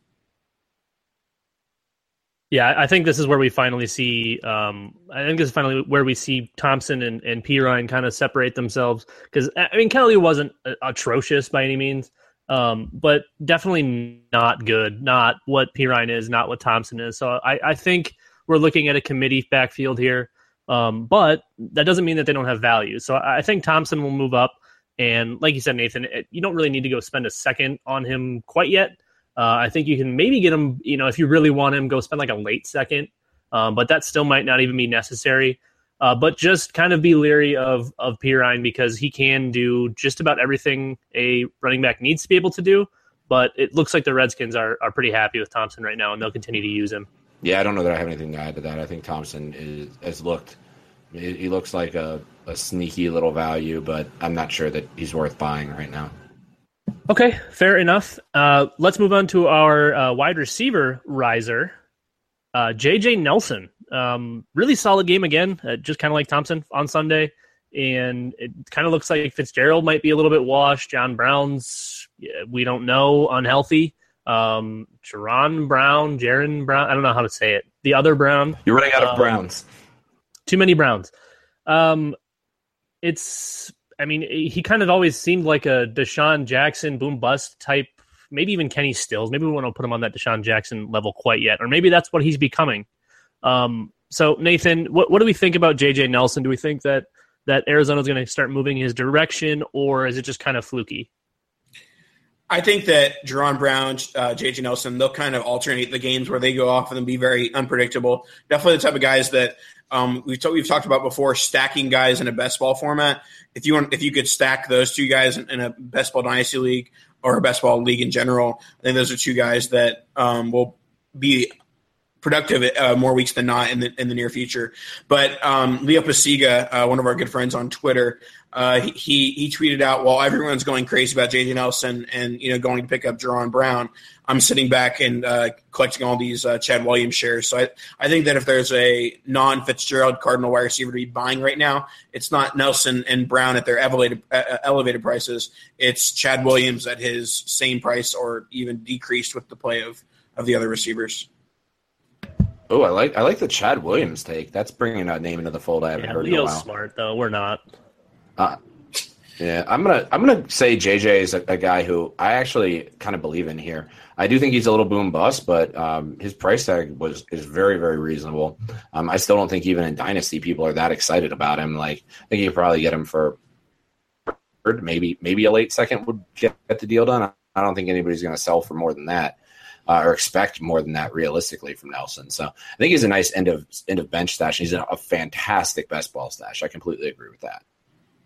Yeah, I think this is where we finally see. Um, I think this is finally where we see Thompson and, and Perine kind of separate themselves because I mean Kelley wasn't uh, atrocious by any means, Um, but definitely not good. Not what Perine is. Not what Thompson is. So I, I think we're looking at a committee backfield here. Um, but that doesn't mean that they don't have value. So I think Thompson will move up. And like you said, Nathan, it, you don't really need to go spend a second on him quite yet. Uh, I think you can maybe get him, you know, if you really want him, go spend like a late second. Um, but that still might not even be necessary. Uh, but just kind of be leery of of Perine because he can do just about everything a running back needs to be able to do. But it looks like the Redskins are are pretty happy with Thompson right now, and they'll continue to use him. Yeah, I don't know that I have anything to add to that. I think Thompson is, has looked. He looks like a, a sneaky little value, but I'm not sure that he's worth buying right now. Okay, fair enough. Uh, let's move on to our uh, wide receiver riser, uh, JJ Nelson. Um, really solid game again, uh, just kind of like Thompson on Sunday. And it kind of looks like Fitzgerald might be a little bit washed. John Brown's, we don't know, unhealthy. Um, Jaron Brown, Jaron Brown, I don't know how to say it. The other Brown. You're running out of um, Browns. Too many Browns. Um, it's, I mean, he kind of always seemed like a DeSean Jackson boom bust type maybe even Kenny Stills. Maybe we won't put him on that DeSean Jackson level quite yet, or maybe that's what he's becoming. Um, so Nathan, what what do we think about JJ Nelson? Do we think that that Arizona's going to start moving his direction, or is it just kind of fluky? I think that Jaron Brown, uh, JJ Nelson, they'll kind of alternate the games where they go off and be very unpredictable. Definitely the type of guys that um, we've, t- we've talked about before, stacking guys in a best ball format. If you want, if you could stack those two guys in, in a best ball dynasty league or a best ball league in general, I think those are two guys that um, will be productive uh, more weeks than not in the in the near future. But um, Leo Pasiga, uh, one of our good friends on Twitter, uh, he he tweeted out while everyone's going crazy about JJ Nelson and you know going to pick up Jaron Brown, I'm sitting back and uh, collecting all these uh, Chad Williams shares. So I I think that if there's a non Fitzgerald Cardinal wide receiver to be buying right now, it's not Nelson and Brown at their elevated uh, elevated prices. It's Chad Williams at his same price or even decreased with the play of of the other receivers. Oh, I like I like the Chad Williams take. That's bringing a name into the fold I haven't Yeah, heard in a Leo's while. smart though. We're not. Uh, yeah, I'm gonna I'm gonna say JJ is a, a guy who I actually kind of believe in here. I do think he's a little boom bust, but um, his price tag was is very very reasonable. Um, I still don't think even in Dynasty people are that excited about him. Like I think you probably get him for maybe maybe a late second would get, get the deal done. I don't think anybody's going to sell for more than that. Uh, or expect more than that realistically from Nelson. So I think he's a nice end of end of bench stash. He's a, a fantastic best ball stash. I completely agree with that.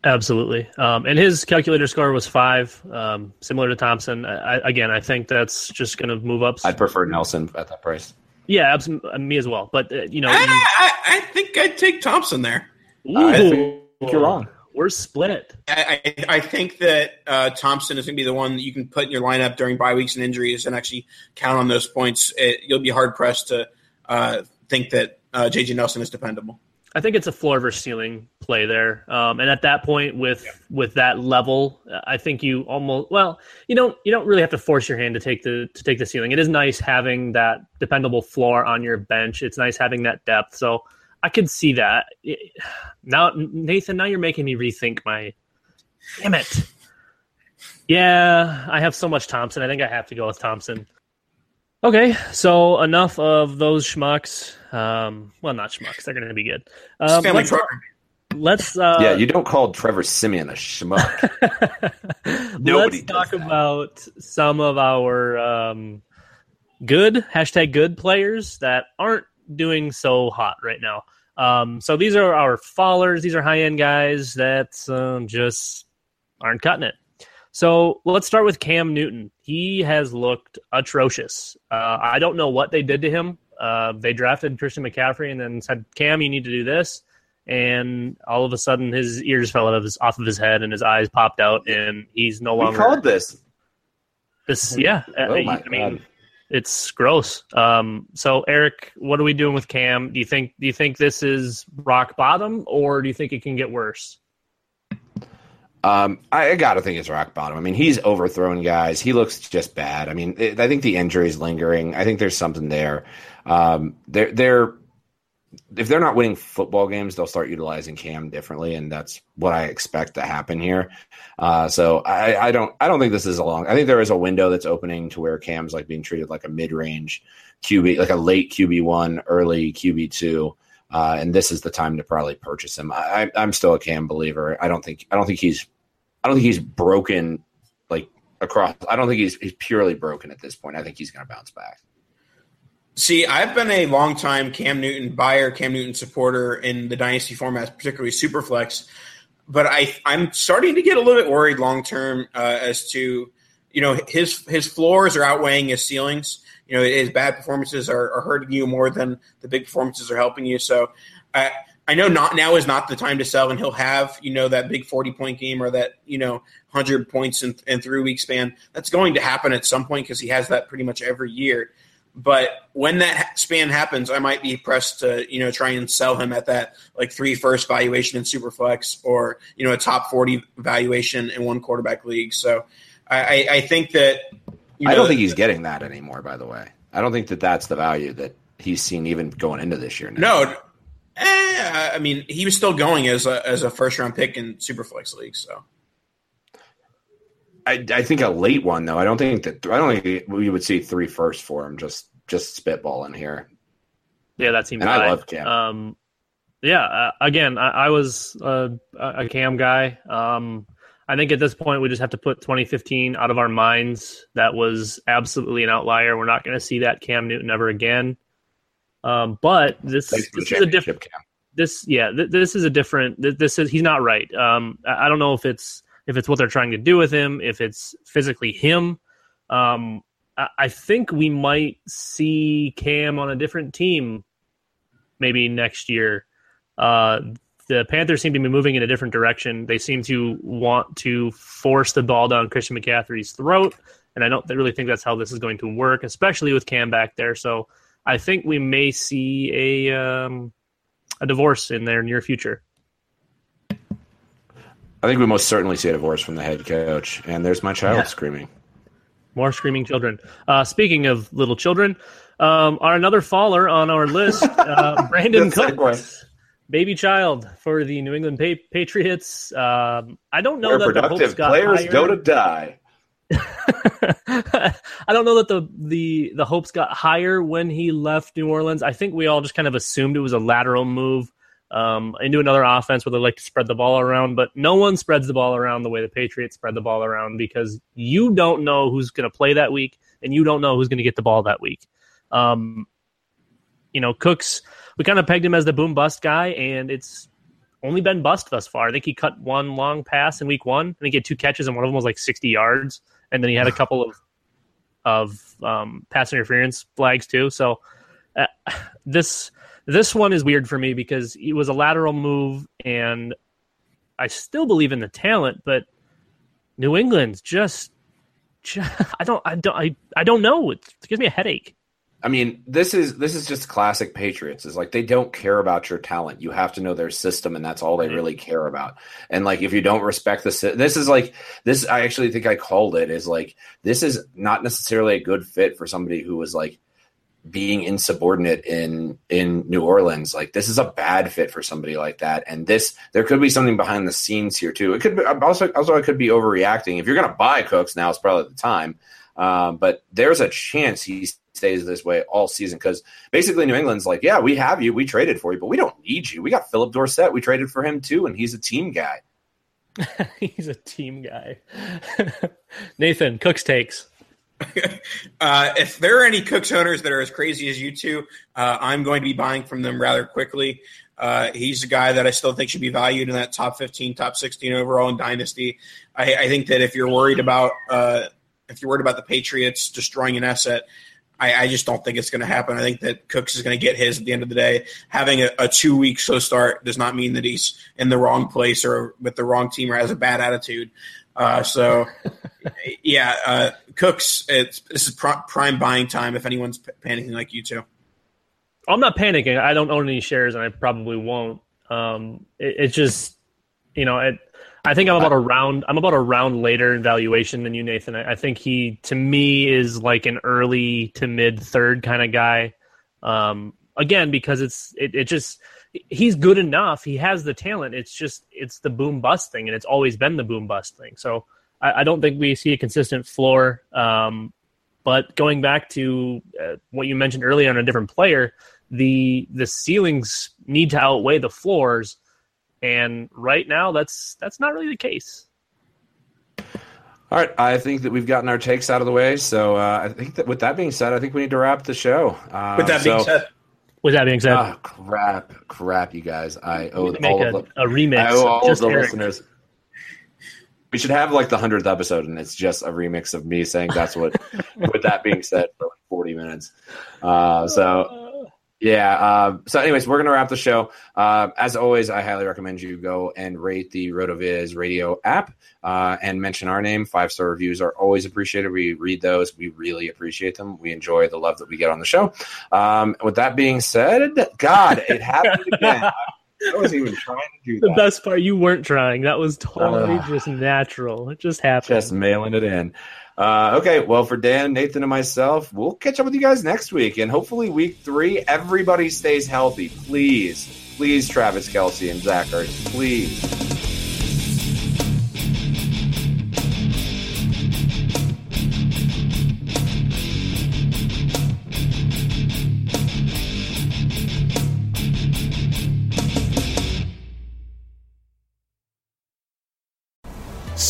Absolutely. Um, and his calculator score was five, um, similar to Thompson. I, I- again, I think that's just going to move up. I'd prefer Nelson at that price. yeah, absolutely, me as well. But uh, you know, I, you- I, I think I'd take Thompson there. I Ooh, think you're wrong. We're split. I, I I think that uh, Thompson is going to be the one that you can put in your lineup during bye weeks and injuries and actually count on those points. It, you'll be hard pressed to uh, think that uh, JJ Nelson is dependable. I think it's a floor versus ceiling play there. Um, and at that point, with with that level, I think you almost well, you don't you don't really have to force your hand to take the to take the ceiling. It is nice having that dependable floor on your bench. It's nice having that depth. So I could see that. Now, Nathan, now you're making me rethink my. Damn it. Yeah, I have so much Thompson. I think I have to go with Thompson. Okay, so enough of those schmucks. Um, well, not schmucks. They're going to be good. Um, Family let's, program. let's uh, yeah, you don't call Trevor Siemian a schmuck. Nobody let's talk that. about some of our um, good hashtag good players that aren't doing so hot right now. Um, so these are our fallers. These are high end guys that um, just aren't cutting it. So let's start with Cam Newton. He has looked atrocious. Uh, I don't know what they did to him. Uh, they drafted Christian McCaffrey and then said, "Cam, you need to do this." And all of a sudden, his ears fell out of his off of his head, and his eyes popped out, and he's no we longer called this. this. Yeah, Oh I, I mean, it's gross. Um, so Eric, what are we doing with Cam? Do you think do you think this is rock bottom, or do you think it can get worse? Um, I, I got to think it's rock bottom. I mean, he's overthrown guys. He looks just bad. I mean, it, I think the injury is lingering. I think there's something there. Um, they're they're if they're not winning football games, they'll start utilizing Cam differently, and that's what I expect to happen here. Uh, so I, I don't I don't think this is a long. I think there is a window that's opening to where Cam's like being treated like a mid range QB, like a late QB one, early QB two. Uh, and this is the time to probably purchase him. I, I'm still a Cam believer. I don't think I don't think he's I don't think he's broken like across. I don't think he's he's purely broken at this point. I think he's going to bounce back. See, I've been a longtime Cam Newton buyer, Cam Newton supporter in the dynasty formats, particularly Superflex. But I, I'm starting to get a little bit worried long term uh, as to, you know, his his floors are outweighing his ceilings. You know, his bad performances are, are hurting you more than the big performances are helping you. So, I I know not now is not the time to sell, and he'll have you know that big forty point game or that you know hundred points in, in three week span. That's going to happen at some point because he has that pretty much every year. But when that span happens, I might be pressed to you know try and sell him at that like three first valuation in Superflex or you know a top forty valuation in one quarterback league. So I, I think that you know, I don't think he's getting that anymore. By the way, I don't think that that's the value that he's seen even going into this year. Now. No, eh, I mean he was still going as a as a first round pick in Superflex league. So I, I think a late one though. I don't think that I don't think we would see three first for him. Just just spitballing here. Yeah, that seems. And high. I love Cam. Um, yeah, uh, again, I, I was uh, a Cam guy. Um, I think at this point we just have to put 2015 out of our minds. That was absolutely an outlier. We're not going to see that Cam Newton ever again. Um, but this, this is a different. Cam. This yeah, th- this is a different. Th- this is he's not right. Um, I, I don't know if it's if it's what they're trying to do with him, if it's physically him. Um, I, I think we might see Cam on a different team maybe next year. Uh, the Panthers seem to be moving in a different direction. They seem to want to force the ball down Christian McCaffrey's throat, and I don't really think that's how this is going to work, especially with Cam back there. So I think we may see a um, a divorce in their near future. I think we most certainly see a divorce from the head coach. And there's my child yeah. screaming. More screaming children. Uh, speaking of little children, um, our another faller on our list, uh, Brandin Cooks, baby child for the New England pa- Patriots. Um, I don't know Where that productive the hopes got players higher. go to die. I don't know that the, the the hopes got higher when he left New Orleans. I think we all just kind of assumed it was a lateral move um, into another offense where they like to spread the ball around, but no one spreads the ball around the way the Patriots spread the ball around because you don't know who's going to play that week and you don't know who's going to get the ball that week. Um, you know, Cooks, we kind of pegged him as the boom bust guy, and it's only been bust thus far. I think he cut one long pass in week one. I think he had two catches, and one of them was like 60 yards. And then he had a couple of of um, pass interference flags too. So uh, this this one is weird for me because it was a lateral move, and I still believe in the talent, but New England's just, just I don't I don't I, I don't know. It, it gives me a headache. I mean, this is this is just classic Patriots. Is like they don't care about your talent. You have to know their system, and that's all they really care about. And like, if you don't respect the, this is like this. I actually think I called it. Is like this is not necessarily a good fit for somebody who was like being insubordinate in in New Orleans. Like this is a bad fit for somebody like that. And this there could be something behind the scenes here too. It could be also also I could be overreacting. If you're going to buy Cooks now, it's probably the time. Um, but there's a chance he stays this way all season because basically New England's like, yeah, we have you, we traded for you, but we don't need you. We got Phillip Dorsett, we traded for him too, and he's a team guy. he's a team guy. Nathan Cooks takes. uh, if there are any Cooks owners that are as crazy as you two, uh, I'm going to be buying from them rather quickly. Uh, he's a guy that I still think should be valued in that top 15, top 16 overall in Dynasty. I, I think that if you're worried about uh, if you're worried about the Patriots destroying an asset, I, I just don't think it's going to happen. I think that Cooks is going to get his at the end of the day. Having a, a two week slow start does not mean that he's in the wrong place or with the wrong team or has a bad attitude. Uh, so, yeah, uh, Cooks, it's this is prime buying time if anyone's panicking like you two. I'm not panicking. I don't own any shares, and I probably won't. Um, it, it's just, you know, it, I think I'm about a round. I'm about a round later in valuation than you, Nathan. I, I think he, to me, is like an early to mid third kind of guy. Um, again because it's it, it just he's good enough. He has the talent. It's just it's the boom bust thing, and it's always been the boom bust thing. So I, I don't think we see a consistent floor. Um, but going back to uh, what you mentioned earlier on a different player, the the ceilings need to outweigh the floors, and right now that's that's not really the case. All right, I think that we've gotten our takes out of the way. So uh, I think that with that being said, I think we need to wrap the show. Uh, With that being so- said, With that being said, Ah, crap, crap, you guys. I owe we make all a, of the, a remix. I owe all of of just the Eric. listeners. We should have like the hundredth episode, and it's just a remix of me saying that's what. with that being said, for like forty minutes. Uh, so yeah. Uh, so, anyways, we're gonna wrap the show. Uh, as always, I highly recommend you go and rate the Rotoviz Radio app uh, and mention our name. Five star reviews are always appreciated. We read those. We really appreciate them. We enjoy the love that we get on the show. Um, with that being said, God, it happened again. I wasn't even trying to do The that. best part, you weren't trying. That was totally just natural. It just happened. Just mailing it in. Uh, okay, well, for Dan, Nathan, and myself, we'll catch up with you guys next week. And hopefully, week three, everybody stays healthy. Please, please, Travis Kelce and Zach Ertz, please.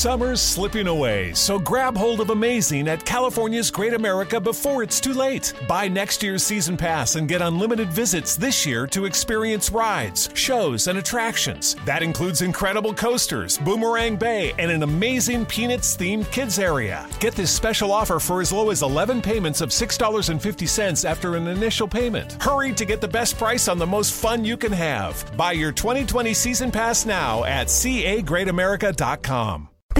Summer's slipping away, so grab hold of amazing at California's Great America before it's too late. Buy next year's season pass and get unlimited visits this year to experience rides, shows, and attractions. That includes incredible coasters, Boomerang Bay, and an amazing Peanuts themed kids area. Get this special offer for as low as 11 payments of $6.50 after an initial payment. Hurry to get the best price on the most fun you can have. Buy your 2020 season pass now at cagreatamerica.com.